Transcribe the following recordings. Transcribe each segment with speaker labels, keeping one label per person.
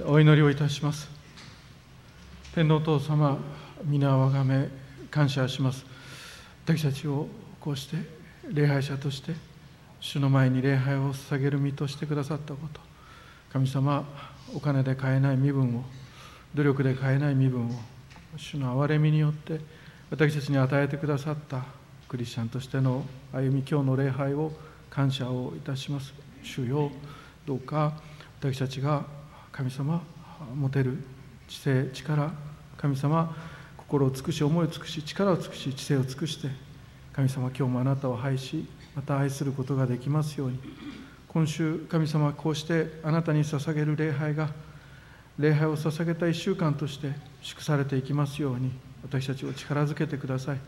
Speaker 1: お祈りをいたします。天皇父様皆をあがめ感謝します。私たちをこうして礼拝者として主の前に礼拝を捧げる身としてくださったこと神様お金で買えない身分を努力で買えない身分を主の憐れみによって私たちに与えてくださったクリスチャンとしての歩み今日の礼拝を感謝をいたします。主よどうか私たちが神様持てる知性力神様心を尽くし思いを尽くし力を尽くし知性を尽くして神様今日もあなたを愛しまた愛することができますように。今週神様こうしてあなたに捧げる礼拝が礼拝を捧げた1週間として祝されていきますように私たちを力づけてください。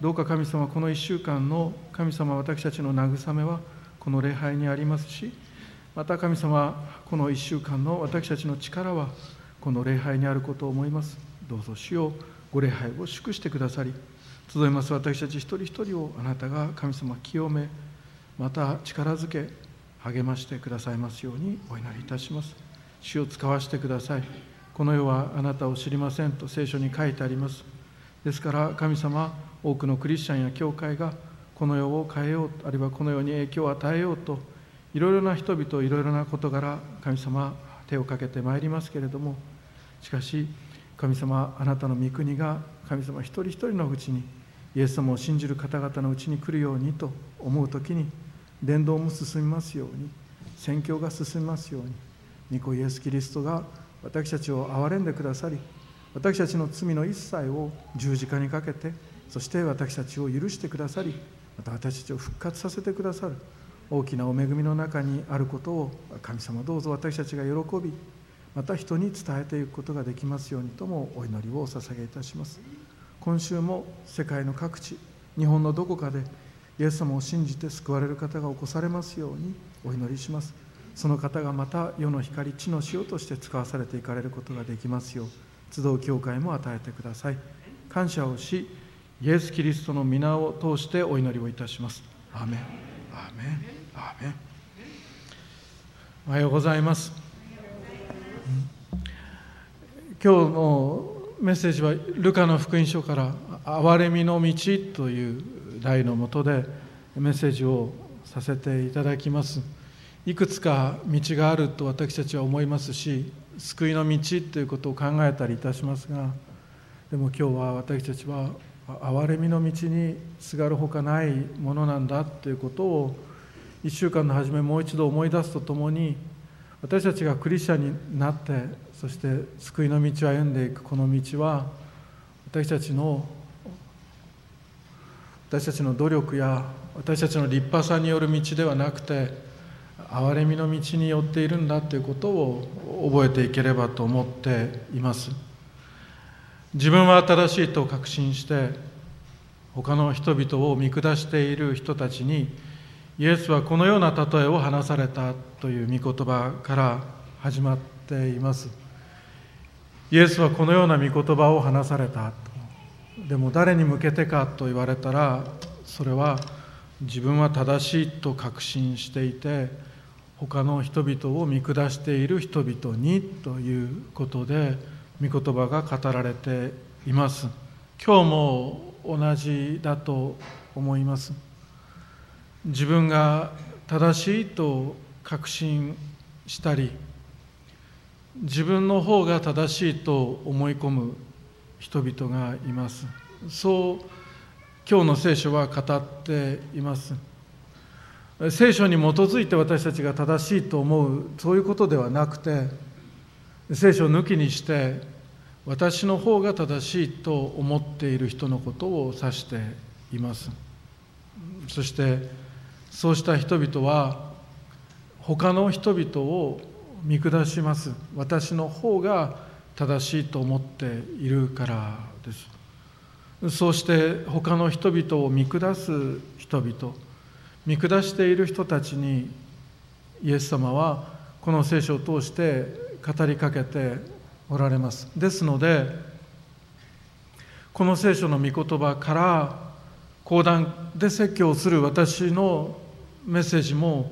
Speaker 1: どうか神様この1週間の神様私たちの慰めはこの礼拝にありますしまた神様この1週間の私たちの力はこの礼拝にあることを思います。どうぞ主よご礼拝を祝してくださり集います私たち一人一人をあなたが神様清めまた力づけ励ましてくださいますようにお祈りいたします。主を使わせてください。この世はあなたを知りませんと聖書に書いてあります。ですから神様多くのクリスチャンや教会がこの世を変えようあるいはこの世に影響を与えようといろいろな人々いろいろな事柄神様手をかけてまいりますけれどもしかし神様あなたの御国が神様一人一人のうちにイエス様を信じる方々のうちに来るようにと思う時に伝道も進みますように宣教が進みますように御子イエス・キリストが私たちを憐れんでくださり私たちの罪の一切を十字架にかけてそして私たちを許してくださりまた私たちを復活させてくださる。大きなお恵みの中にあることを神様どうぞ私たちが喜びまた人に伝えていくことができますようにともお祈りをお捧げいたします。今週も世界の各地日本のどこかでイエス様を信じて救われる方が起こされますようにお祈りします。その方がまた世の光地の塩として使わされていかれることができますよう集う教会も与えてください。感謝をしイエス・キリストの皆を通してお祈りをいたします。アーメアーメン。アーメン。おはようございます、今日のメッセージはルカの福音書から「憐れみの道」という題のもとでメッセージをさせていただきます。いくつか道があると私たちは思いますし救いの道ということを考えたりいたしますがでも今日は私たちは憐れみの道にすがるほかないものなんだということを1週間の初めもう一度思い出すとともに私たちがクリスチャンになってそして救いの道を歩んでいくこの道は私たちの私たちの努力や私たちの立派さによる道ではなくて憐れみの道によっているんだということを覚えていければと思っています。自分は正しいと確信して他の人々を見下している人たちにイエスはこのような例えを話されたという御言葉から始まっています。イエスはこのような御言葉を話された。でも誰に向けてかと言われたらそれは自分は正しいと確信していて他の人々を見下している人々にということで御言葉が語られています。今日も同じだと思います。自分が正しいと確信したり自分の方が正しいと思い込む人々がいます。そう今日の聖書は語っています。聖書に基づいて私たちが正しいと思うそういうことではなくて聖書を抜きにして私の方が正しいと思っている人のことを指しています。そしてそうした人々は他の人々を見下します。私の方が正しいと思っているからです。そうして他の人々を見下す人々見下している人たちにイエス様はこの聖書を通して語りかけておられます。ですのでこの聖書の御言葉から講談で説教する私のメッセージも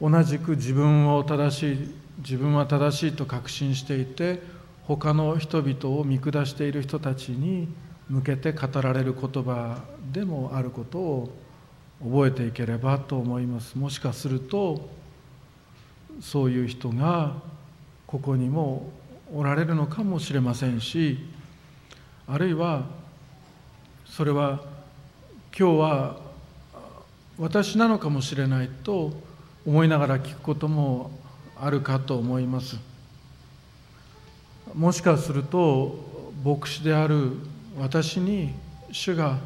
Speaker 1: 同じく自分を正しい自分は正しいと確信していて他の人々を見下している人たちに向けて語られる言葉でもあることを覚えていければと思います。もしかするとそういう人がここにもおられるのかもしれませんしあるいはそれは今日は私なのかもしれないと思いながら聞くこともあるかと思います。もしかすると牧師である私に主が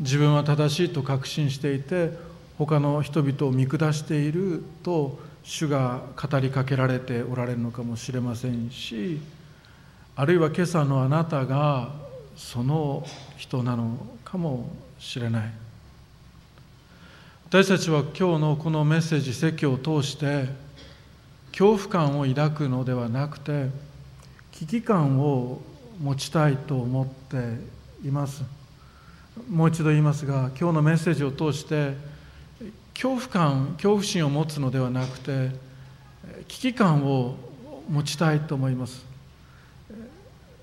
Speaker 1: 自分は正しいと確信していて他の人々を見下していると主が語りかけられておられるのかもしれませんしあるいは今朝のあなたがその人なのかもしれない。私たちは今日のこのメッセージ説教を通して恐怖感を抱くのではなくて危機感を持ちたいと思っています。もう一度言いますが今日のメッセージを通して恐怖感恐怖心を持つのではなくて危機感を持ちたいと思います。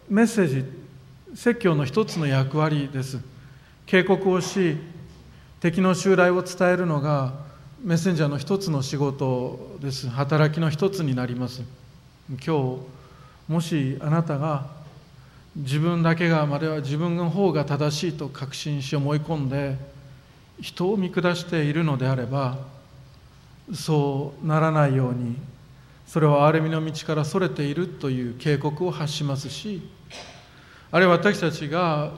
Speaker 1: メッセージ説教の一つの役割です。警告をし敵の襲来を伝えるのがメッセンジャーの一つの仕事です。働きの一つになります。今日もしあなたが自分だけがまでは自分の方が正しいと確信し思い込んで人を見下しているのであればそうならないようにそれは憐れみの道からそれているという警告を発しますしあるいは私たちが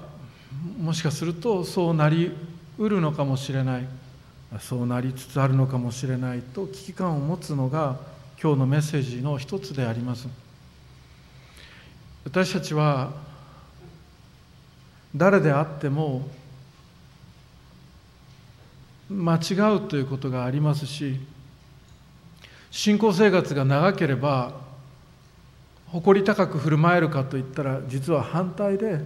Speaker 1: もしかするとそうなりうるのかもしれないそうなりつつあるのかもしれないと危機感を持つのが今日のメッセージの一つであります。私たちは誰であっても間違うということがありますし信仰生活が長ければ誇り高く振る舞えるかといったら実は反対で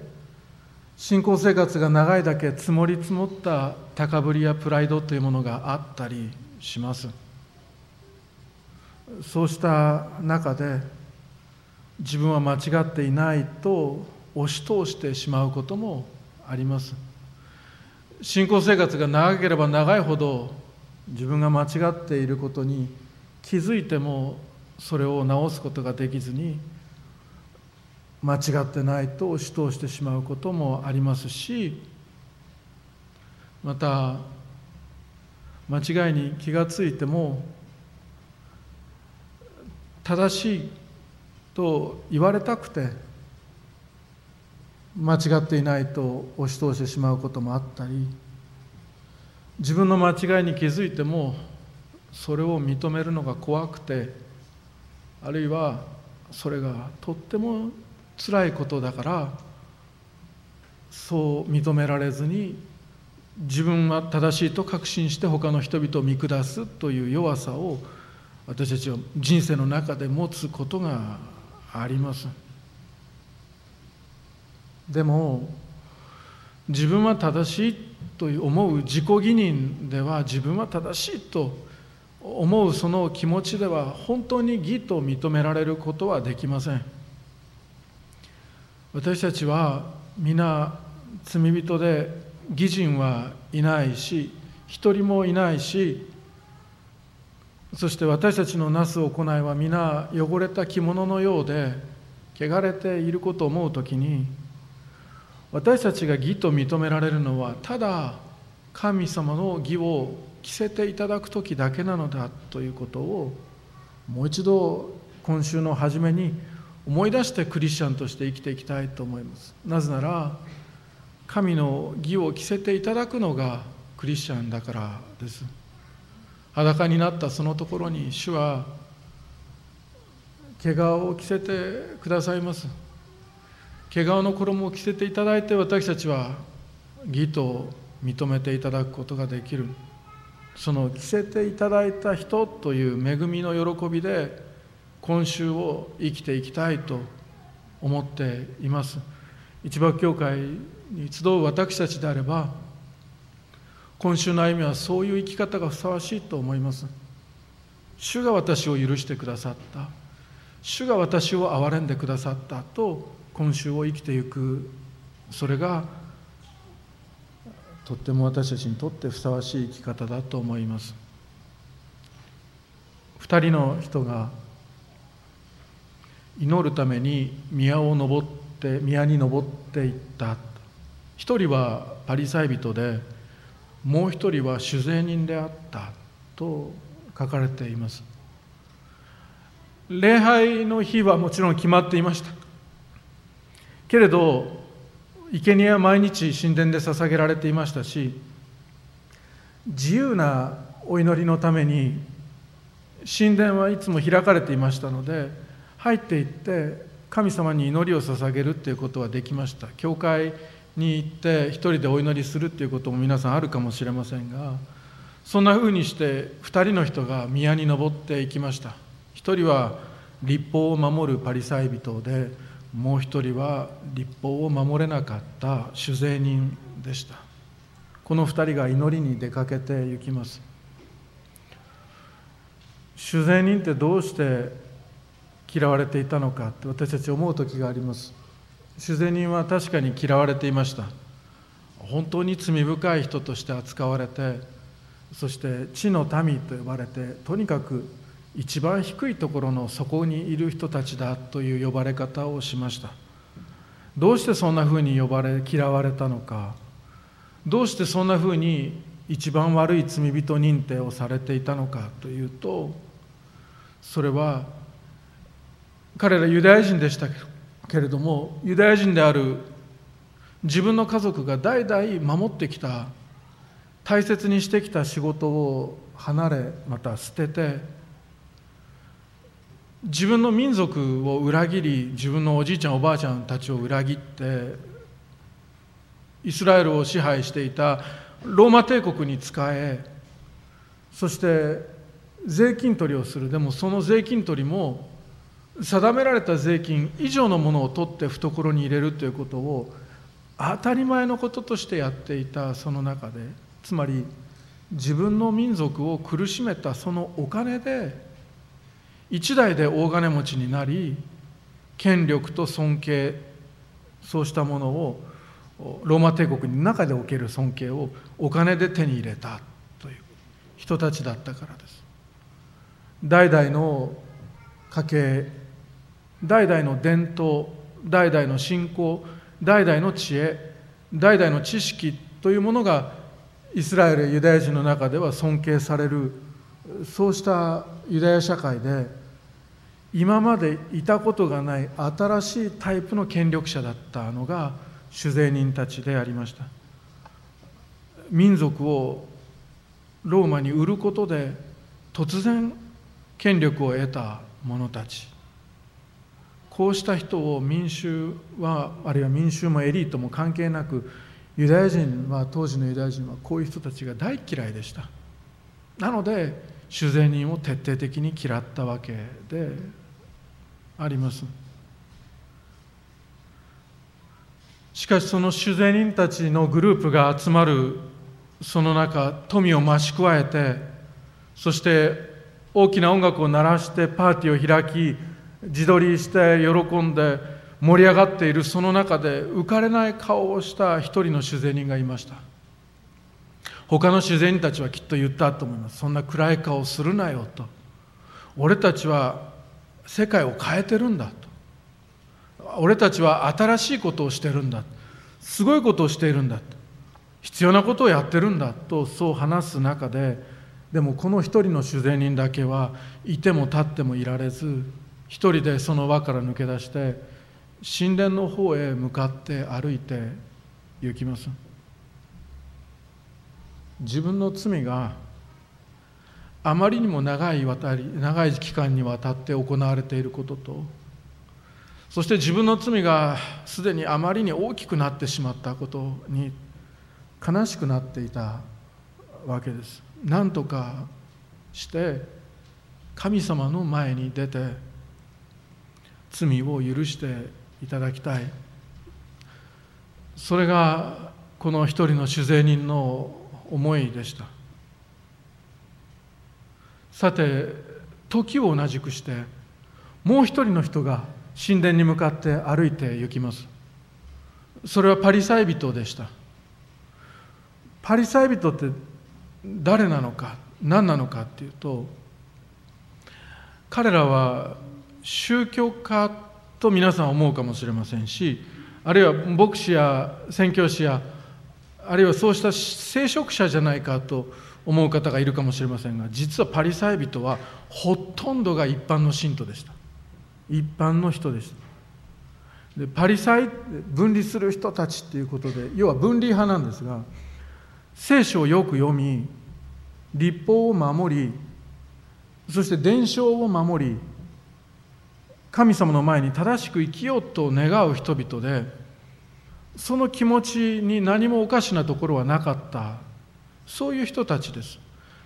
Speaker 1: 信仰生活が長いだけ積もり積もった高ぶりやプライドというものがあったりします。そうした中で自分は間違っていないと押し通してしまうこともあります。信仰生活が長ければ長いほど自分が間違っていることに気づいてもそれを直すことができずに間違ってないと押し通してしまうこともありますしまた間違いに気がついても正しいと言われたくて間違っていないと押し通してしまうこともあったり自分の間違いに気づいてもそれを認めるのが怖くてあるいはそれがとっても辛いことだからそう認められずに自分は正しいと確信して他の人々を見下すという弱さを私たちは人生の中で持つことがあります。でも自分は正しいと思う自己義認では自分は正しいと思うその気持ちでは本当に義と認められることはできません。私たちは皆罪人で義人はいないし一人もいないしそして私たちのなす行いは皆汚れた着物のようで汚れていることを思う時に私たちが義と認められるのはただ神様の義を着せていただく時だけなのだということをもう一度今週の初めに思い出してクリスチャンとして生きていきたいと思います。なぜなら神の義を着せていただくのがクリスチャンだからです。裸になったそのところに主は毛皮を着せてくださいます。毛皮の衣を着せていただいて私たちは義と認めていただくことができる。その着せていただいた人という恵みの喜びで今週を生きていきたいと思っています。一幕教会に集う私たちであれば今週の歩みはそういう生き方がふさわしいと思います。主が私を許してくださった。主が私を憐れんでくださったと今週を生きていく。それがとっても私たちにとってふさわしい生き方だと思います。2人の人が祈るために宮を登って宮に登っていった。一人はパリサイ人でもう一人は酒税人であった。と書かれています。礼拝の日はもちろん決まっていました。けれど生贄は毎日神殿で捧げられていましたし自由なお祈りのために神殿はいつも開かれていましたので入っていって神様に祈りを捧げるっていうことはできました。教会に行って一人でお祈りするっていうことも皆さんあるかもしれませんがそんなふうにして2人の人が宮に登っていきました。一人は立法を守るパリサイ人でもう一人は立法を守れなかった酒税人でした。この2人が祈りに出かけて行きます。酒税人ってどうして嫌われていたのかって私たち思う時があります。酒税人は確かに嫌われていました。本当に罪深い人として扱われてそして地の民と呼ばれてとにかく一番低いところの底にいる人たちだという呼ばれ方をしました。どうしてそんなふうに呼ばれ嫌われたのか。どうしてそんなふうに一番悪い罪人認定をされていたのかというとそれは彼らユダヤ人でしたけれどもユダヤ人である自分の家族が代々守ってきた大切にしてきた仕事を離れまた捨てて自分の民族を裏切り自分のおじいちゃんおばあちゃんたちを裏切ってイスラエルを支配していたローマ帝国に仕えそして税金取りをする。でもその税金取りも定められた税金以上のものを取って懐に入れるということを当たり前のこととしてやっていたその中で。つまり自分の民族を苦しめたそのお金で一代で大金持ちになり権力と尊敬そうしたものをローマ帝国の中でおける尊敬をお金で手に入れたという人たちだったからです。代々の家系代々の伝統代々の信仰代々の知恵代々の知識というものがイスラエルユダヤ人の中では尊敬されるそうしたユダヤ社会で今までいたことがない新しいタイプの権力者だったのが酒税人たちでありました。民族をローマに売ることで突然権力を得た者たち。こうした人を民衆はあるいは民衆もエリートも関係なくユダヤ人は当時のユダヤ人はこういう人たちが大嫌いでした。なので主税人を徹底的に嫌ったわけであります。しかしその主税人たちのグループが集まるその中富を増し加えてそして大きな音楽を鳴らしてパーティーを開き自撮りして喜んで盛り上がっているその中で浮かれない顔をした一人の主税人がいました。他の主人たちはきっと言ったと思います。そんな暗い顔するなよと。俺たちは世界を変えてるんだと。俺たちは新しいことをしてるんだすごいことをしているんだ必要なことをやってるんだとそう話す中ででもこの一人の主税人だけはいても立ってもいられず一人でその輪から抜け出して神殿の方へ向かって歩いて行きます。自分の罪があまりにも長い渡り長い期間にわたって行われていることとそして自分の罪がすでにあまりに大きくなってしまったことに悲しくなっていたわけです。何とかして神様の前に出て罪を許していただきたい。それがこの一人の主税人の思いでした。さて時を同じくしてもう一人の人が神殿に向かって歩いて行きます。それはパリサイ人でした。パリサイ人って誰なのか何なのかっていうと彼らは宗教家と皆さん思うかもしれませんしあるいは牧師や宣教師やあるいはそうした聖職者じゃないかと思う方がいるかもしれませんが実はパリサイ人はほとんどが一般の信徒でした。一般の人でした。でパリサイ分離する人たちっていうことで要は分離派なんですが聖書をよく読み立法を守りそして伝承を守り神様の前に正しく生きようと願う人々でその気持ちに何もおかしなところはなかった。そういう人たちです。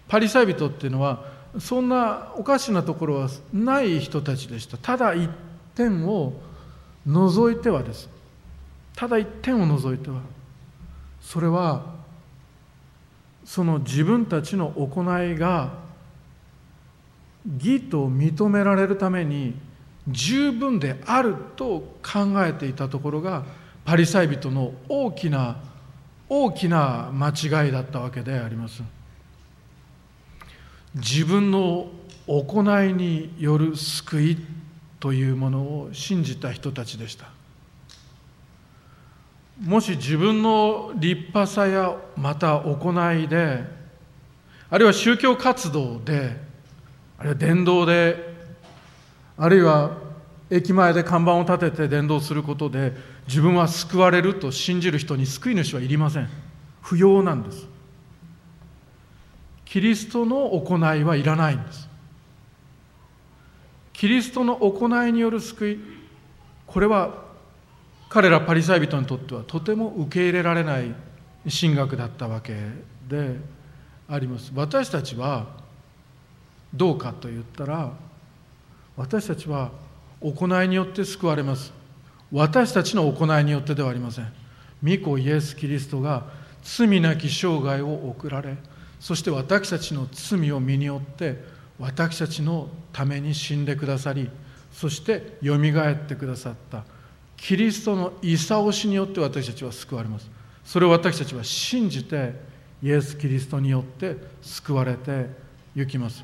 Speaker 1: パリサイ人っていうのはそんなおかしなところはない人たちでした。ただ一点を除いてはです。ただ一点を除いては。それはその自分たちの行いが義と認められるために十分であると考えていたところがパリサイ人の大きな大きな間違いだったわけであります。自分の行いによる救いというものを信じた人たちでした。もし自分の立派さやまた行いであるいは宗教活動であるいは伝道であるいは駅前で看板を立てて伝道することで自分は救われると信じる人に救い主はいりません。不要なんです。キリストの行いはいらないんです。キリストの行いによる救いこれは彼らパリサイ人にとってはとても受け入れられない神学だったわけであります。私たちはどうかと言ったら私たちは行いによって救われます。私たちの行いによってではありません。御子イエス・キリストが罪なき生涯を送られそして私たちの罪を身に負って私たちのために死んでくださりそしてよみがえってくださった。キリストの勲しによって私たちは救われます。それを私たちは信じてイエス・キリストによって救われてゆきます。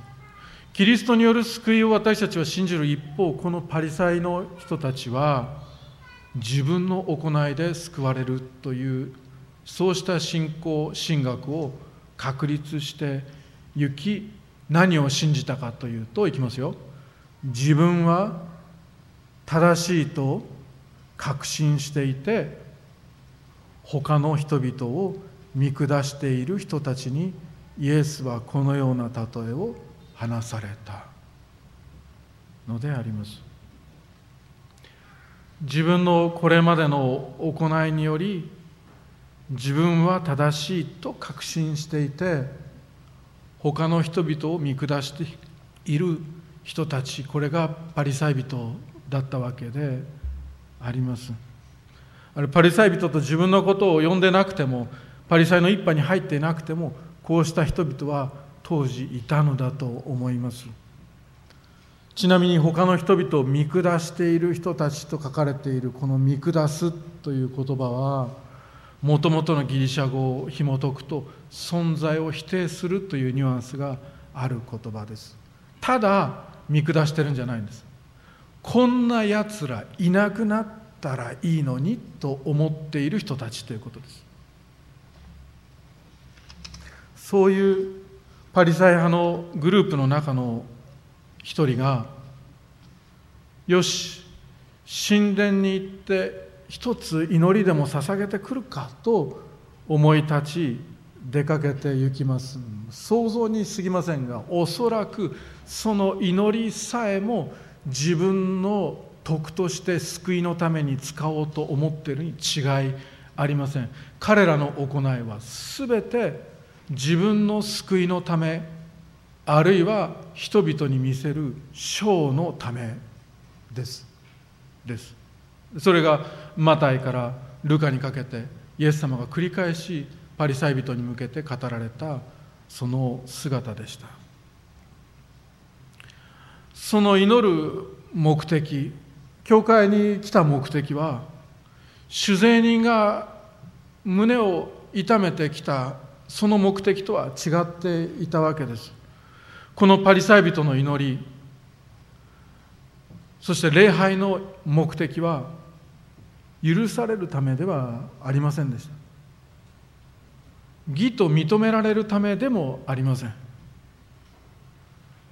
Speaker 1: キリストによる救いを私たちは信じる一方このパリサイの人たちは自分の行いで救われるというそうした信仰神学を確立して行き何を信じたかというといきますよ。自分は正しいと確信していて他の人々を見下している人たちにイエスはこのような例えを話されたのであります。自分のこれまでの行いにより自分は正しいと確信していて他の人々を見下している人たちこれがパリサイ人だったわけであります。あれパリサイ人と自分のことを呼んでなくてもパリサイの一派に入っていなくてもこうした人々は当時いたのだと思います。ちなみに他の人々を見下している人たちと書かれているこの「見下す」という言葉はもともとのギリシャ語を紐解くと存在を否定するというニュアンスがある言葉です。ただ見下してるんじゃないんです。こんなやつらいなくなったらいいのにと思っている人たちということです。そういうパリサイ派のグループの中の一人がよし神殿に行って一つ祈りでも捧げてくるかと思い立ち出かけて行きます。想像に過ぎませんがおそらくその祈りさえも自分の徳として救いのために使おうと思っているに違いありません。彼らの行いは全て自分の救いのためあるいは人々に見せるショーのためです。です。それがマタイからルカにかけてイエス様が繰り返しパリサイ人に向けて語られたその姿でした。その祈る目的教会に来た目的は酒税人が胸を痛めてきたその目的とは違っていたわけです。このパリサイ人の祈りそして礼拝の目的は許されるためではありませんでした。義と認められるためでもありません。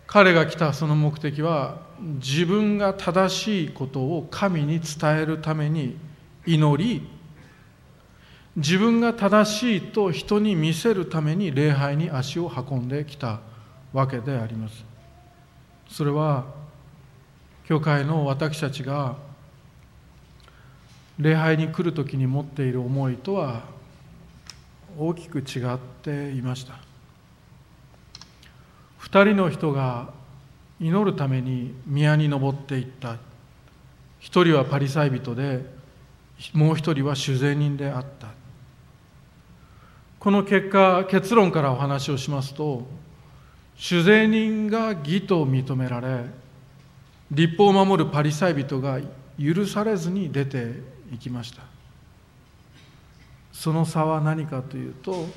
Speaker 1: 彼が来たその目的は自分が正しいことを神に伝えるために祈り自分が正しいと人に見せるために礼拝に足を運んできたわけであります。それは教会の私たちが礼拝に来る時に持っている思いとは大きく違っていました。二人の人が祈るために宮に登っていった。一人はパリサイ人でもう一人は主税人であった。この結果結論からお話をしますと主税人が義と認められ立法を守るパリサイ人が許されずに出ていきました。その差は何かというと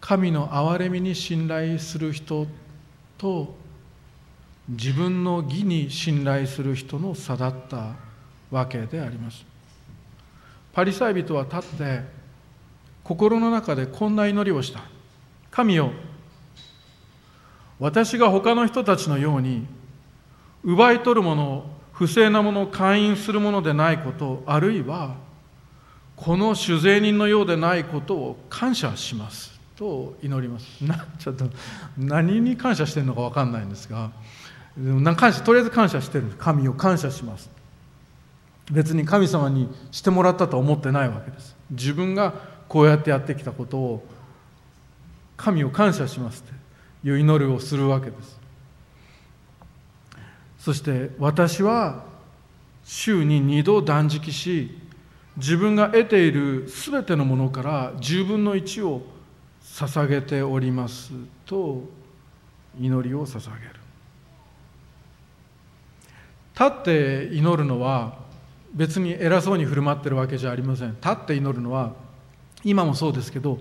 Speaker 1: 神の憐れみに信頼する人と自分の義に信頼する人の差だったわけであります。パリサイ人は立って心の中でこんな祈りをした。神よ私が他の人たちのように奪い取るものを不正なものを勧誘するものでないことあるいはこの酒税人のようでないことを感謝します。と祈ります。なちょっと何に感謝してるのか分かんないんですが感謝とりあえず感謝してる。神を感謝します。別に神様にしてもらったとは思ってないわけです。自分がこうやってやってきたことを神を感謝しますという祈りをするわけです。そして私は週に2度断食し自分が得ている全てのものから10分の1を捧げておりますと祈りを捧げる。立って祈るのは別に偉そうに振る舞ってるわけじゃありません。立って祈るのは今もそうですけど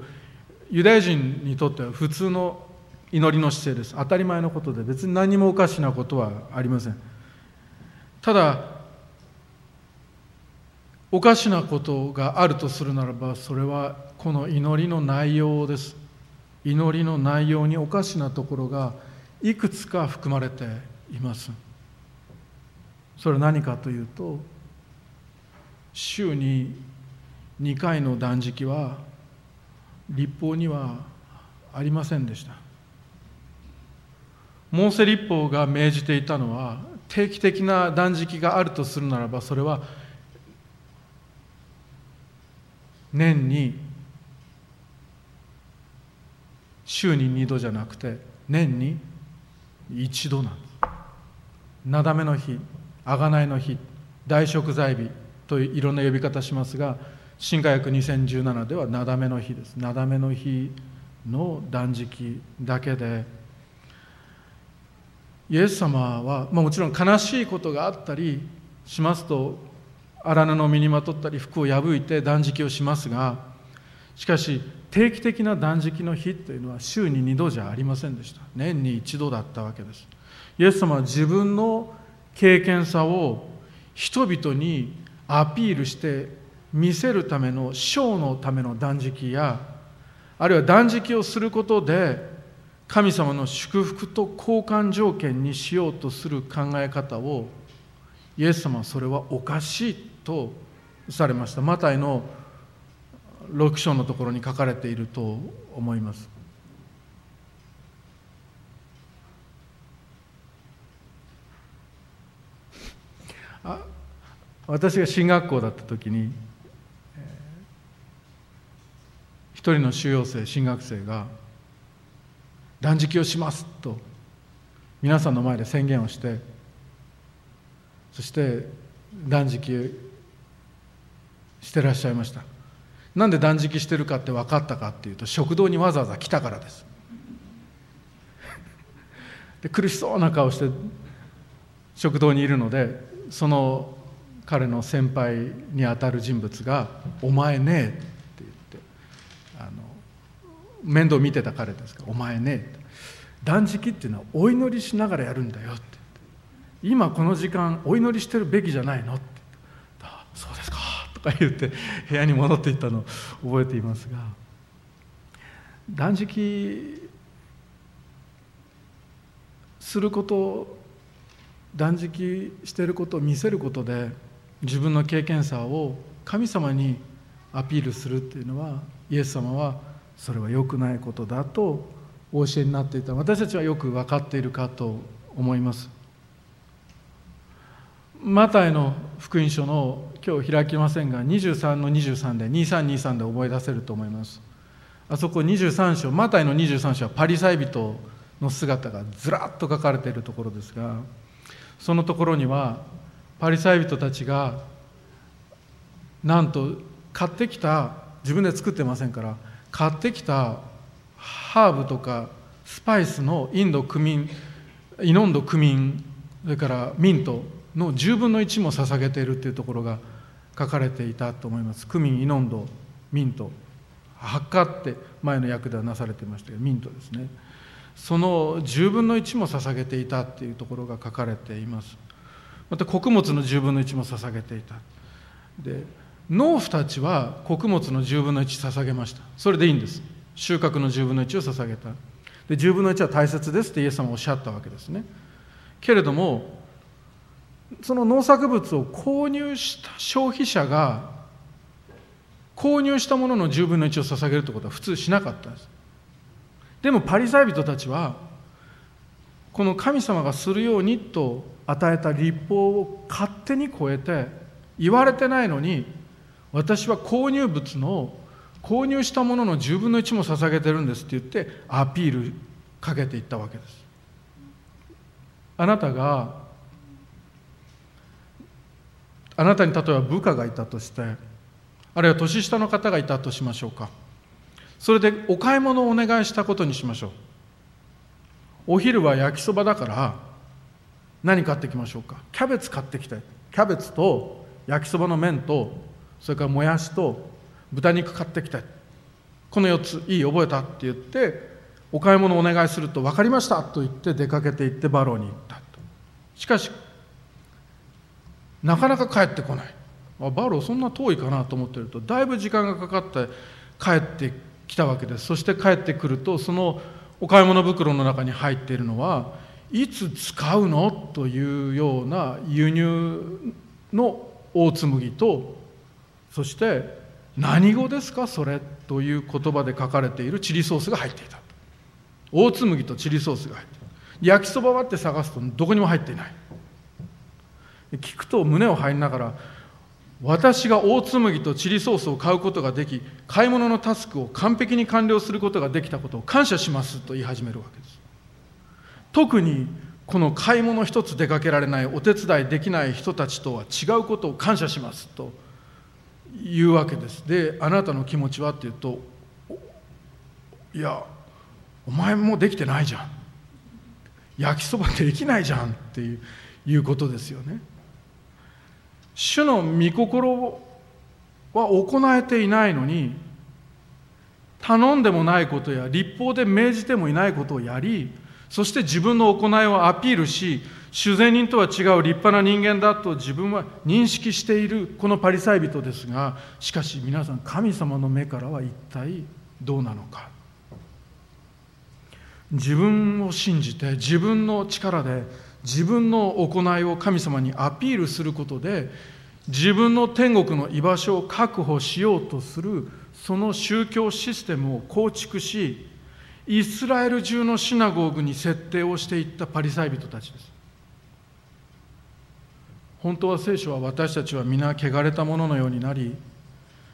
Speaker 1: ユダヤ人にとっては普通の祈りの姿勢です。当たり前のことで別に何もおかしなことはありません。ただおかしなことがあるとするならばそれはこの祈りの内容です。祈りの内容におかしなところがいくつか含まれています。それは何かというと週に2回の断食は立法にはありませんでした。モーセ立法が命じていたのは定期的な断食があるとするならばそれは年に週に2度じゃなくて年に1度なんです。なだめの日贖いの日大食材日といろんな呼び方しますが新科学2017ではなだめの日です。なだめの日の断食だけでイエス様は、まあ、もちろん悲しいことがあったりしますと荒布を身にまとったり服を破いて断食をしますがしかし定期的な断食の日というのは週に2度じゃありませんでした。年に1度だったわけです。イエス様は自分の経験さを人々にアピールして見せるためのショーのための断食やあるいは断食をすることで神様の祝福と交換条件にしようとする考え方をイエス様はそれはおかしいとされました。マタイの6章のところに書かれていると思います。あ私が進学校だった時に一人の収容生進学生が断食をしますと皆さんの前で宣言をしてそして断食してらっしゃいました。なんで断食してるかって分かったかっていうと食堂にわざわざ来たからです。で苦しそうな顔して食堂にいるのでその彼の先輩にあたる人物が「お前ね」って言ってあの面倒見てた彼ですか？ら「お前ね」断食っていうのはお祈りしながらやるんだよって。今この時間お祈りしてるべきじゃないの？ってそうですかとか言って部屋に戻っていったのを覚えていますが。断食すること断食していることを見せることで自分の経験さを神様にアピールするっていうのはイエス様はそれは良くないことだとお教えになっていた。私たちはよく分かっているかと思います。マタイの福音書の今日開きませんが23の23で2323で覚え出せると思います。あそこ23章マタイの23章はパリサイ人の姿がずらっと書かれているところですがそのところにはパリサイ人たちがなんと買ってきた自分で作ってませんから買ってきたハーブとかスパイスのインドクミンイノンドクミンそれからミントの10分の1も捧げているというところが書かれていたと思います。クミンイノンドミント発火って前の訳ではなされていましたけどミントですね。その10分の1も捧げていたっていうところが書かれています。また穀物の10分の1も捧げていた。で農夫たちは穀物の10分の1捧げました。それでいいんです。収穫の10分の1を捧げた。で10分の1は大切ですってイエス様はおっしゃったわけですね。けれどもその農作物を購入した消費者が購入したものの10分の1を捧げるということは普通しなかったです。でもパリサイ人たちはこの神様がするようにと与えた立法を勝手に超えて言われてないのに私は購入物の購入したものの10分の1も捧げてるんですって言ってアピールかけていったわけです。あなたがあなたに例えば部下がいたとしてあるいは年下の方がいたとしましょうか。それでお買い物をお願いしたことにしましょう。お昼は焼きそばだから何買ってきましょうか。キャベツ買ってきてキャベツと焼きそばの麺とそれからもやしと豚肉買ってきてこの4ついい覚えたって言ってお買い物お願いすると分かりましたと言って出かけて行ってバローに行ったと。しかしなかなか帰ってこない。あバローそんな遠いかなと思ってるとだいぶ時間がかかって帰ってきたわけです。そして帰ってくるとそのお買い物袋の中に入っているのはいつ使うの？というような輸入の大紬とそして何語ですかそれという言葉で書かれているチリソースが入っていた。大紬とチリソースが入っている焼きそばはって探すとどこにも入っていない。聞くと胸を張りながら私が大紬とチリソースを買うことができ買い物のタスクを完璧に完了することができたことを感謝しますと言い始めるわけです。特にこの買い物一つ出かけられないお手伝いできない人たちとは違うことを感謝しますと言うわけです。であなたの気持ちはっていうといやお前もできてないじゃん。焼きそばできないじゃんっていういうことですよね。主の御心は行えていないのに頼んでもないことや立法で命じてもいないことをやりそして自分の行いをアピールし修善人とは違う立派な人間だと自分は認識しているこのパリサイ人ですがしかし皆さん神様の目からは一体どうなのか。自分を信じて自分の力で自分の行いを神様にアピールすることで自分の天国の居場所を確保しようとするその宗教システムを構築しイスラエル中のシナゴーグに設定をしていったパリサイ人たちです。本当は聖書は私たちは皆汚れたもののようになり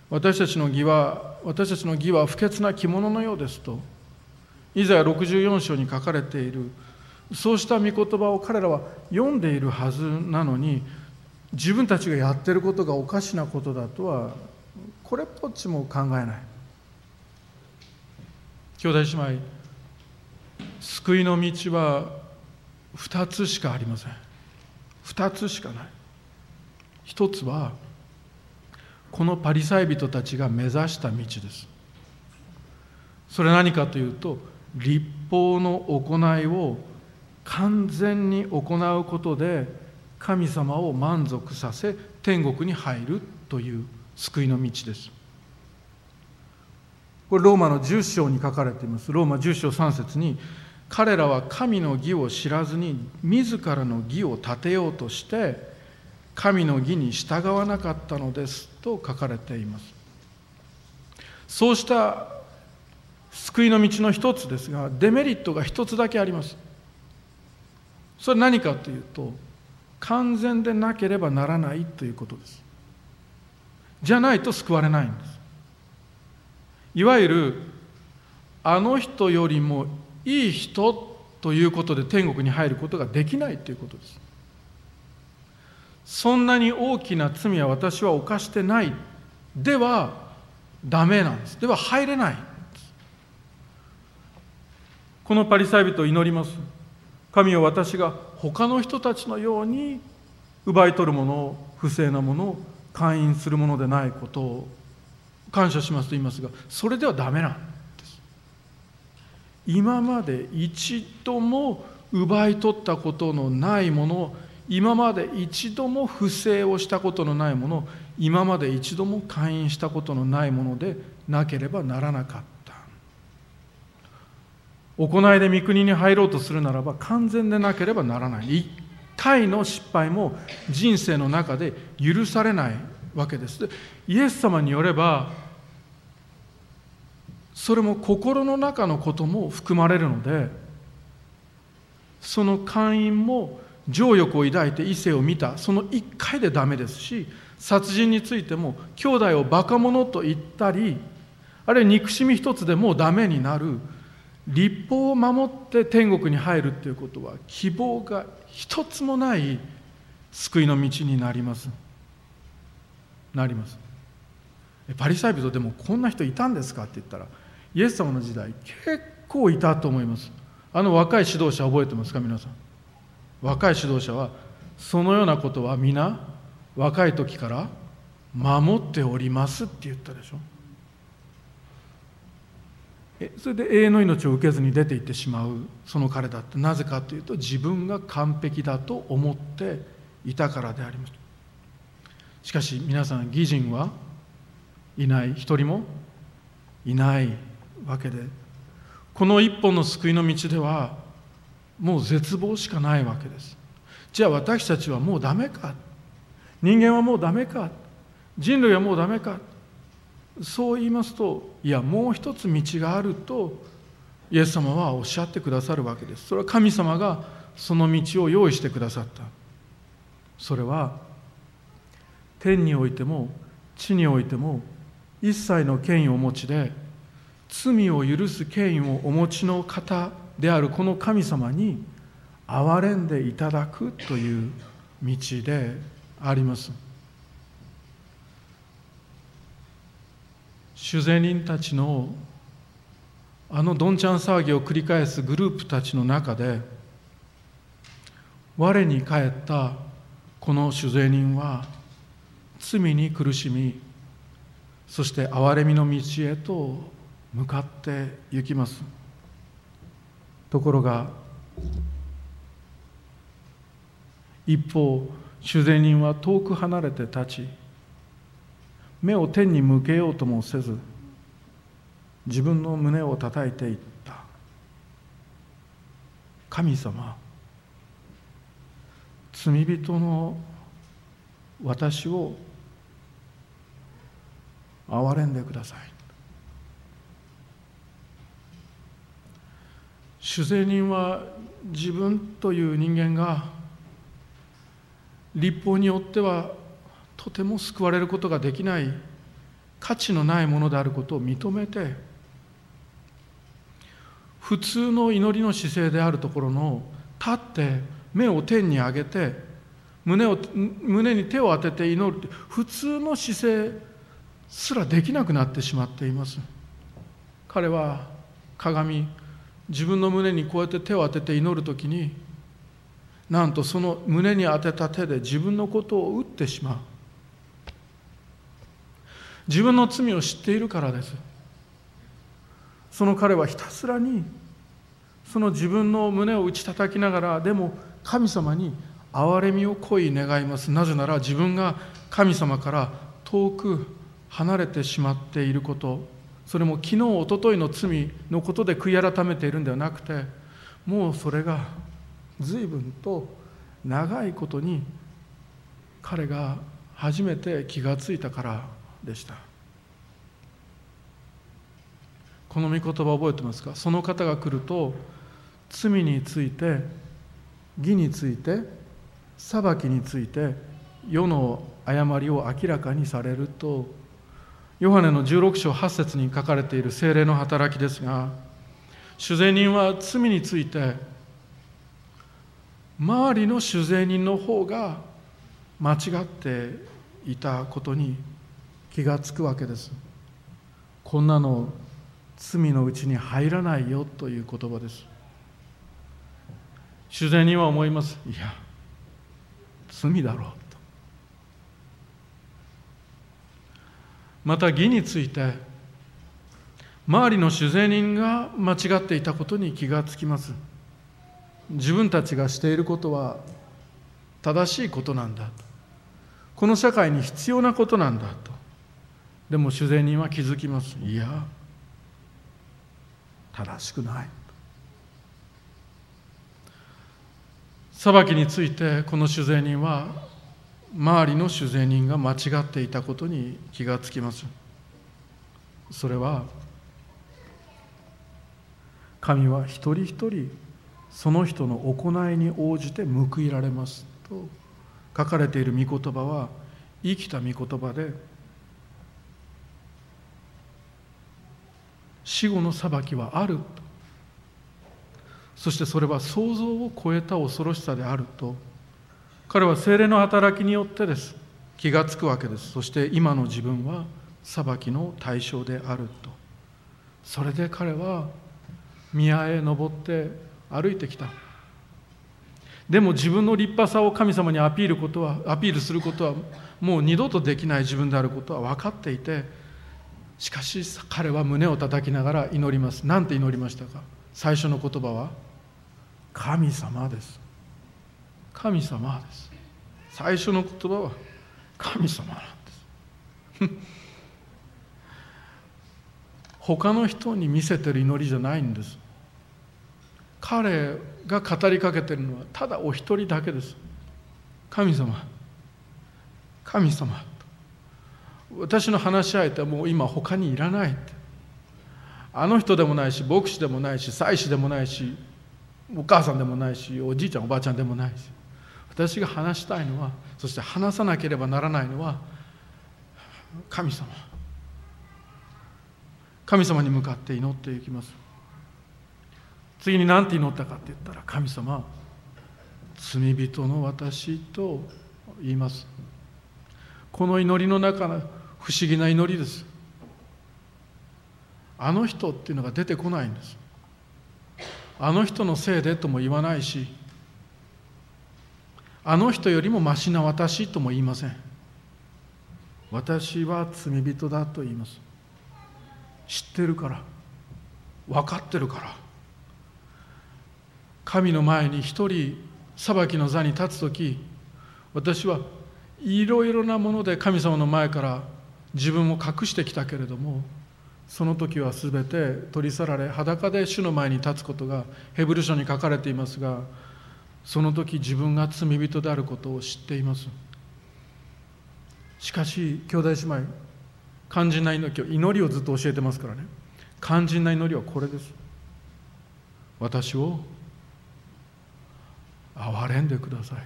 Speaker 1: 私たちの義は私たちの義は不潔な着物のようですとイザヤ64章に書かれているそうした御言葉を彼らは読んでいるはずなのに自分たちがやってることがおかしなことだとはこれっぽっちも考えない。兄弟姉妹救いの道は2つしかありません。2つしかない。一つはこのパリサイ人たちが目指した道です。それ何かというと立法の行いを完全に行うことで神様を満足させ天国に入るという救いの道です。これローマの10章に書かれています。ローマ10章3節に彼らは神の義を知らずに自らの義を立てようとして神の義に従わなかったのですと書かれています。そうした救いの道の一つですがデメリットが一つだけあります。それは何かというと完全でなければならないということです。じゃないと救われないんです。いわゆるあの人よりもいい人ということで天国に入ることができないということです。そんなに大きな罪は私は犯してない。ではダメなんです。では入れないこのパリサイ人を祈ります。神を私が他の人たちのように奪い取るものを不正なものを勧誘するものでないことを感謝しますと言いますがそれではダメなんです。今まで一度も奪い取ったことのないものを今まで一度も不正をしたことのないもの今まで一度も勧誘したことのないものでなければならなかった。行いで御国に入ろうとするならば完全でなければならない。一回の失敗も人生の中で許されないわけです。イエス様によればそれも心の中のことも含まれるのでその会員も情欲を抱いて異性を見たその一回でダメですし殺人についても兄弟をバカ者と言ったりあるいは憎しみ一つでもうダメになる。立法を守って天国に入るということは希望が一つもない救いの道になります。なります。パリサイ人でもこんな人いたんですかって言ったらイエス様の時代結構いたと思います。あの若い指導者覚えてますか皆さん？若い指導者はそのようなことは皆若い時から守っておりますって言ったでしょ。えそれで永遠の命を受けずに出ていってしまうその彼だって。なぜかというと自分が完璧だと思っていたからであります。しかし皆さん義人はいない。一人もいないわけで。この一本の救いの道ではもう絶望しかないわけです。じゃあ私たちはもうダメか。人間はもうダメか。人類はもうダメか。そう言いますといやもう一つ道があるとイエス様はおっしゃってくださるわけです。それは神様がその道を用意してくださった。それは天においても地においても一切の権威をお持ちで罪を許す権威をお持ちの方であるこの神様に憐れんでいただくという道であります。主税人たちのあのどんちゃん騒ぎを繰り返すグループたちの中で我に返ったこの主税人は罪に苦しみそして憐れみの道へと向かって行きます。ところが一方主税人は遠く離れて立ち目を天に向けようともせず自分の胸を叩いていった。神様罪人の私を憐れんでください。主税人は自分という人間が立法によってはとても救われることができない価値のないものであることを認めて普通の祈りの姿勢であるところの立って目を天に上げて胸を胸に手を当てて祈るって普通の姿勢すらできなくなってしまっています。彼は鏡自分の胸にこうやって手を当てて祈る時になんとその胸に当てた手で自分のことを打ってしまう。自分の罪を知っているからです。その彼はひたすらにその自分の胸を打ち叩きながらでも神様に憐れみを恋い願います。なぜなら自分が神様から遠く離れてしまっていること。それも昨日おとといの罪のことで悔い改めているんではなくてもうそれが随分と長いことに彼が初めて気がついたからでした。この御言葉覚えてますか？その方が来ると罪について義について裁きについて世の誤りを明らかにされるとヨハネの16章8節に書かれている精霊の働きですが主税人は罪について周りの主税人の方が間違っていたことに気がつくわけです。こんなの罪のうちに入らないよという言葉です。主税人は思います。いや罪だろうとまた義について周りの主税人が間違っていたことに気がつきます。自分たちがしていることは正しいことなんだ。この社会に必要なことなんだと。でも主税人は気づきます。いや正しくない。裁きについてこの主税人は周りの主税人が間違っていたことに気がつきます。それは神は一人一人その人の行いに応じて報いられますと書かれている御言葉は生きた御言葉で死後の裁きはあるそしてそれは想像を超えた恐ろしさであると彼は精霊の働きによってです。気がつくわけです。そして今の自分は裁きの対象であると。それで彼は宮へ登って歩いてきた。でも自分の立派さを神様にアピールことはアピールすることはもう二度とできない自分であることは分かっていてしかし彼は胸を叩きながら祈ります。何て祈りましたか？最初の言葉は神様です。神様です。最初の言葉は神様なんです。他の人に見せてる祈りじゃないんです。彼が語りかけてるのはただお一人だけです。神様。神様。私の話し相手はもう今他にいらないって。あの人でもないし牧師でもないし祭司でもないしお母さんでもないしおじいちゃんおばあちゃんでもないし。私が話したいのはそして話さなければならないのは神様。神様に向かって祈っていきます。次に何て祈ったかって言ったら神様罪人の私と言います。この祈りの中の不思議な祈りです。あの人っていうのが出てこないんです。あの人のせいでとも言わないしあの人よりもましな私とも言いません。私は罪人だと言います。知ってるから。分かってるから。神の前に一人裁きの座に立つ時私はいろいろなもので神様の前から自分を隠してきたけれどもその時は全て取り去られ裸で主の前に立つことがヘブル書に書かれていますがその時自分が罪人であることを知っています。しかし兄弟姉妹肝心な祈り祈りをずっと教えてますからね。肝心な祈りはこれです。私を憐れんでください。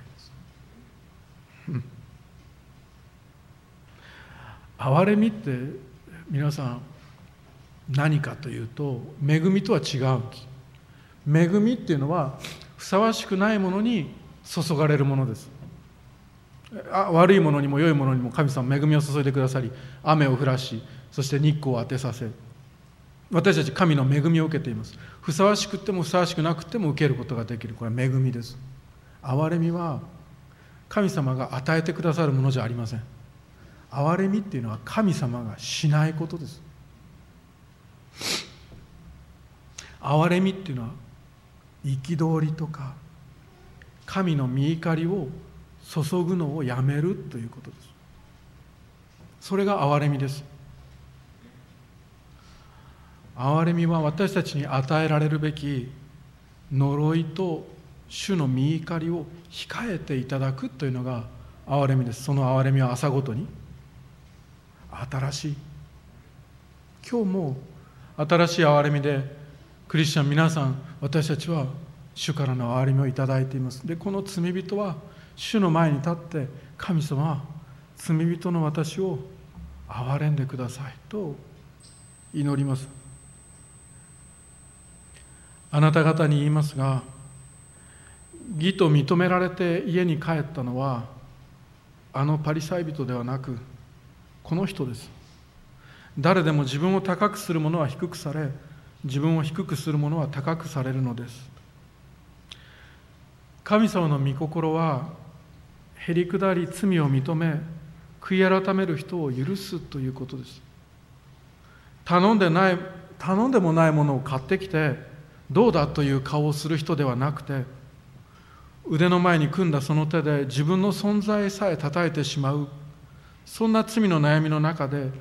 Speaker 1: 憐れみって皆さん何かというと恵みとは違う。恵みっていうのはふさわしくないものに注がれるものです。あ悪いものにも良いものにも神様恵みを注いでくださり雨を降らしそして日光を当てさせ私たち神の恵みを受けています。ふさわしくてもふさわしくなくても受けることができる。これは恵みです。憐れみは神様が与えてくださるものじゃありません。憐れみっていうのは神様がしないことです。憐れみっていうのは憤りとか神の御怒りを注ぐのをやめるということです。それが憐れみです。憐れみは私たちに与えられるべき呪いと主の御怒りを控えていただくというのが憐れみです。その憐れみは朝ごとに新しい。今日も新しい憐れみでクリスチャン皆さん私たちは主からの憐れみをいただいています。でこの罪人は主の前に立って神様罪人の私を憐れんでくださいと祈ります。あなた方に言いますが義と認められて家に帰ったのはあのパリサイ人ではなくこの人です。誰でも自分を高くする者は低くされ自分を低くする者は高くされるのです。神様の御心はへりくだり罪を認め悔い改める人を許すということです。頼んでない頼んでもないものを買ってきてどうだという顔をする人ではなくて腕の前に組んだその手で自分の存在さえ叩いてしまうそんな罪の悩みの中で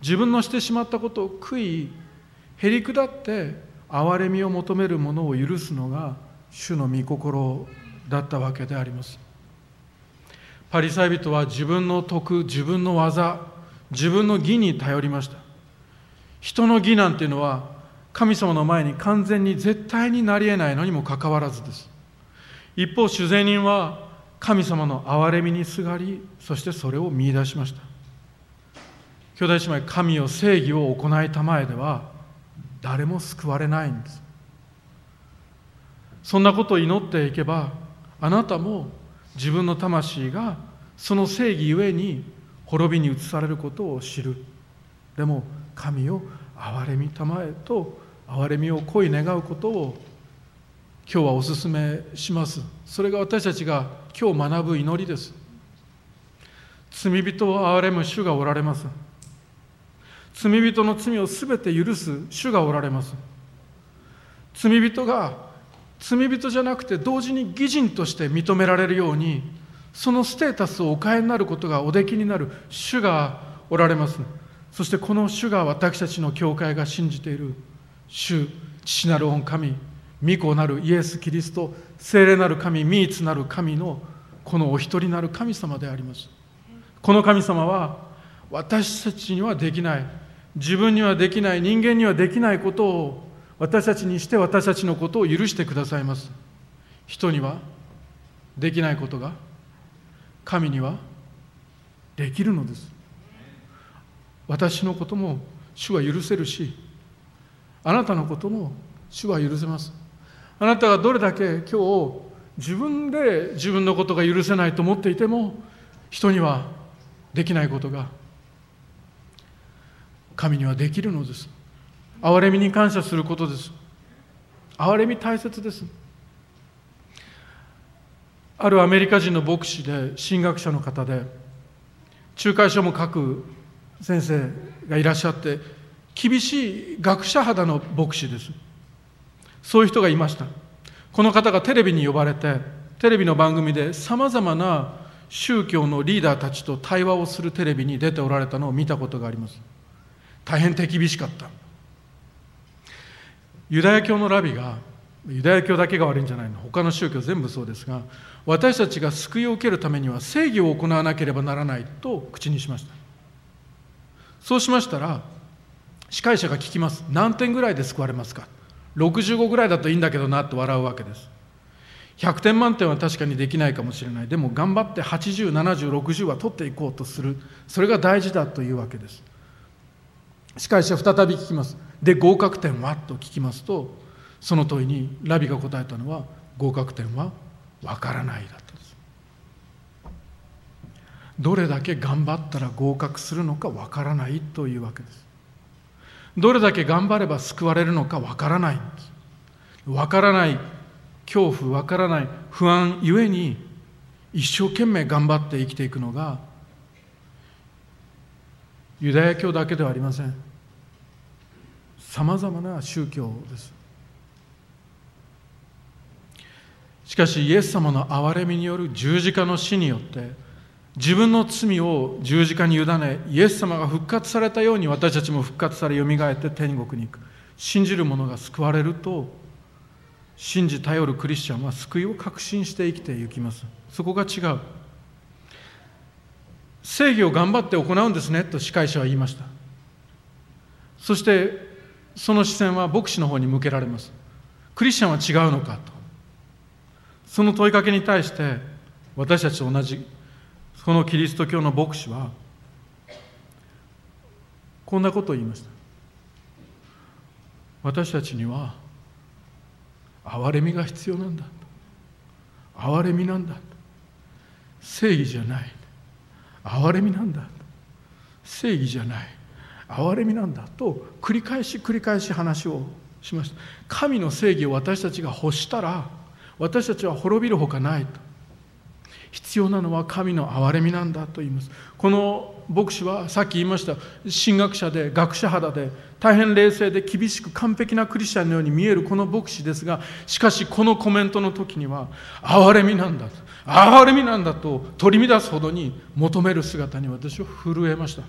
Speaker 1: 自分のしてしまったことを悔いへり下って憐れみを求める者を許すのが主の御心だったわけであります。パリサイ人は自分の徳自分の技自分の義に頼りました。人の義なんていうのは神様の前に完全に絶対になり得ないのにもかかわらずです。一方主税人は神様の憐れみにすがりそしてそれを見いだしました。兄弟姉妹神を正義を行いたまえでは誰も救われないんです。そんなことを祈っていけばあなたも自分の魂がその正義ゆえに滅びに移されることを知る。でも神を憐れみたまえと憐れみを恋願うことを今日はお勧めします。それが私たちが今日学ぶ祈りです。罪人を憐れむ主がおられます。罪人の罪をすべて許す主がおられます。罪人が罪人じゃなくて同時に義人として認められるようにそのステータスをお変えになることがおできになる主がおられます。そしてこの主が私たちの教会が信じている主父なる御神御子なるイエス・キリスト聖霊なる神御一なる神のこのお一人なる神様であります。この神様は私たちにはできない。自分にはできない人間にはできないことを私たちにして私たちのことを許してくださいます。人にはできないことが神にはできるのです。私のことも主は許せるしあなたのことも主は許せます。あなたがどれだけ今日自分で自分のことが許せないと思っていても人にはできないことが神にはできるのです。憐れみに感謝することです。憐れみ大切です。あるアメリカ人の牧師で神学者の方で仲介書も書く先生がいらっしゃって厳しい学者肌の牧師です。そういう人がいました。この方がテレビに呼ばれてテレビの番組でさまざまな宗教のリーダーたちと対話をするテレビに出ておられたのを見たことがあります。大変手厳しかった。ユダヤ教のラビがユダヤ教だけが悪いんじゃないの。他の宗教全部そうですが私たちが救いを受けるためには正義を行わなければならないと口にしました。そうしましたら司会者が聞きます。何点ぐらいで救われますか？65ぐらいだといいんだけどなって笑うわけです。100点満点は確かにできないかもしれない。でも頑張って807060は取っていこうとする。それが大事だというわけです。司会者再び聞きます。で合格点は？と聞きますとその問いにラビが答えたのは合格点はわからないだったんです。どれだけ頑張ったら合格するのかわからないというわけです。どれだけ頑張れば救われるのかわからないんです。わからない恐怖わからない不安ゆえに一生懸命頑張って生きていくのがユダヤ教だけではありません。さまざまな宗教です。しかしイエス様の憐れみによる十字架の死によって自分の罪を十字架に委ねイエス様が復活されたように私たちも復活されよみがえって天国に行く。信じる者が救われると信じ頼るクリスチャンは救いを確信して生きていきます。そこが違う。正義を頑張って行うんですねと司会者は言いました。そしてその視線は牧師の方に向けられます。クリスチャンは違うのかと。その問いかけに対して私たちと同じこのキリスト教の牧師はこんなことを言いました。私たちには憐れみが必要なんだ。憐れみなんだ。正義じゃない。憐れみなんだ。正義じゃない。憐れみなんだと繰り返し繰り返し話をしました。神の正義を私たちが欲したら私たちは滅びるほかないと。必要なのは神の憐れみなんだと言います。この牧師はさっき言いました神学者で学者肌で大変冷静で厳しく完璧なクリスチャンのように見えるこの牧師ですがしかしこのコメントの時には憐れみなんだ憐れみなんだと取り乱すほどに求める姿に私は震えました。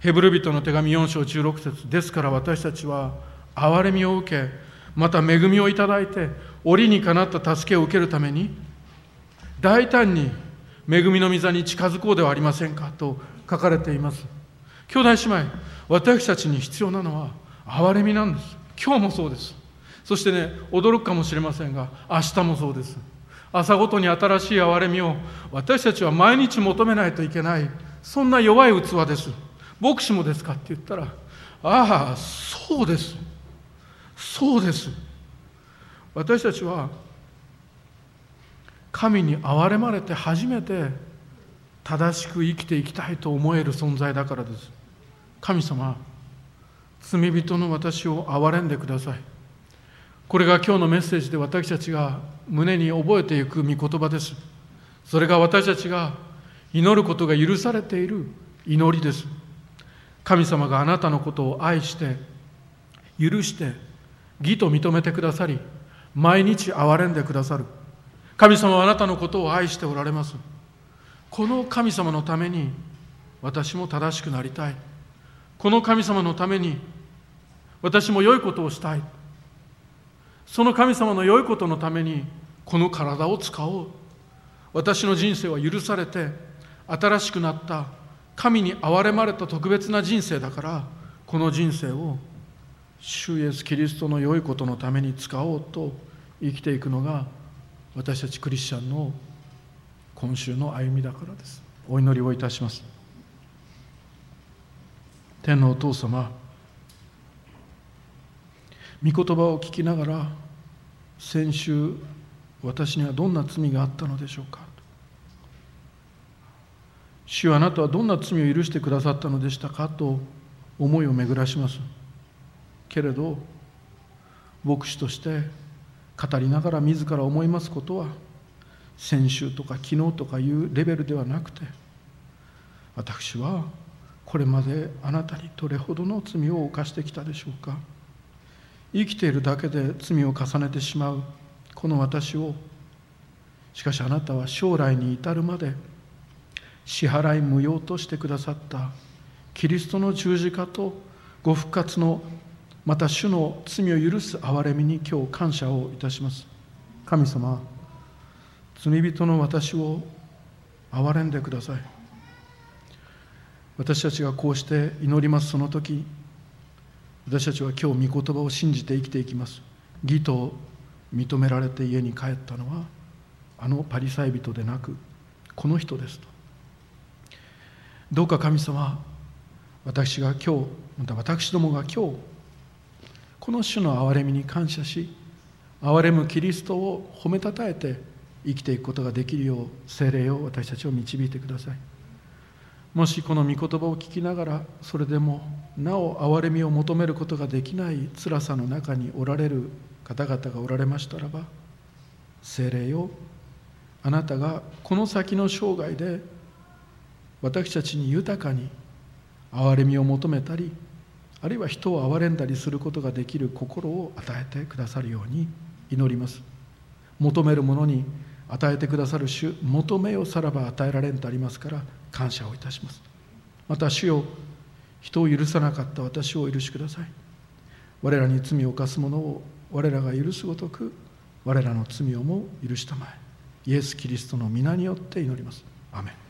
Speaker 1: ヘブル人の手紙4章16節ですから私たちは憐れみを受けまた恵みをいただいて折にかなった助けを受けるために大胆に恵みの御座に近づこうではありませんかと書かれています。兄弟姉妹私たちに必要なのは憐れみなんです。今日もそうです。そしてね驚くかもしれませんが明日もそうです。朝ごとに新しい憐れみを私たちは毎日求めないといけないそんな弱い器です。牧師もですかって言ったらああそうです。そうです。私たちは神に憐れまれて初めて正しく生きていきたいと思える存在だからです。神様罪人の私を憐れんでください。これが今日のメッセージで私たちが胸に覚えていく御言葉です。それが私たちが祈ることが許されている祈りです。神様があなたのことを愛して許して義と認めてくださり毎日憐れんでくださる。神様はあなたのことを愛しておられます。この神様のために私も正しくなりたい。この神様のために私も良いことをしたい。その神様の良いことのためにこの体を使おう。私の人生は許されて新しくなった神に憐れまれた特別な人生だからこの人生を主イエスキリストの良いことのために使おうと生きていくのが私たちクリスチャンの今週の歩みだからです。お祈りをいたします。天のお父様御言葉を聞きながら先週私にはどんな罪があったのでしょうか。主あなたはどんな罪を許してくださったのでしたかと思いを巡らします。けれど牧師として語りながら自ら思いますことは先週とか昨日とかいうレベルではなくて私はこれまであなたにどれほどの罪を犯してきたでしょうか。生きているだけで罪を重ねてしまうこの私を。しかしあなたは将来に至るまで支払い無用としてくださったキリストの十字架とご復活のまた主の罪を許す憐れみに今日感謝をいたします。神様罪人の私を憐れんでください。私たちがこうして祈ります。その時私たちは今日御言葉を信じて生きていきます。義と認められて家に帰ったのはあのパリサイ人でなくこの人ですと。どうか神様私が今日また私どもが今日この主の憐れみに感謝し憐れむキリストを褒めたたえて生きていくことができるよう精霊を私たちを導いてください。もしこの御言葉を聞きながらそれでもなお憐れみを求めることができない辛さの中におられる方々がおられましたらば精霊よあなたがこの先の生涯で私たちに豊かに憐れみを求めたりあるいは人を憐れんだりすることができる心を与えてくださるように祈ります。求めるものに与えてくださる主求めよさらば与えられんとありますから感謝をいたします。また主よ人を許さなかった私を許しください。我らに罪を犯す者を我らが許すごとく我らの罪をも許したまえ。イエス・キリストの皆によって祈ります。アメン。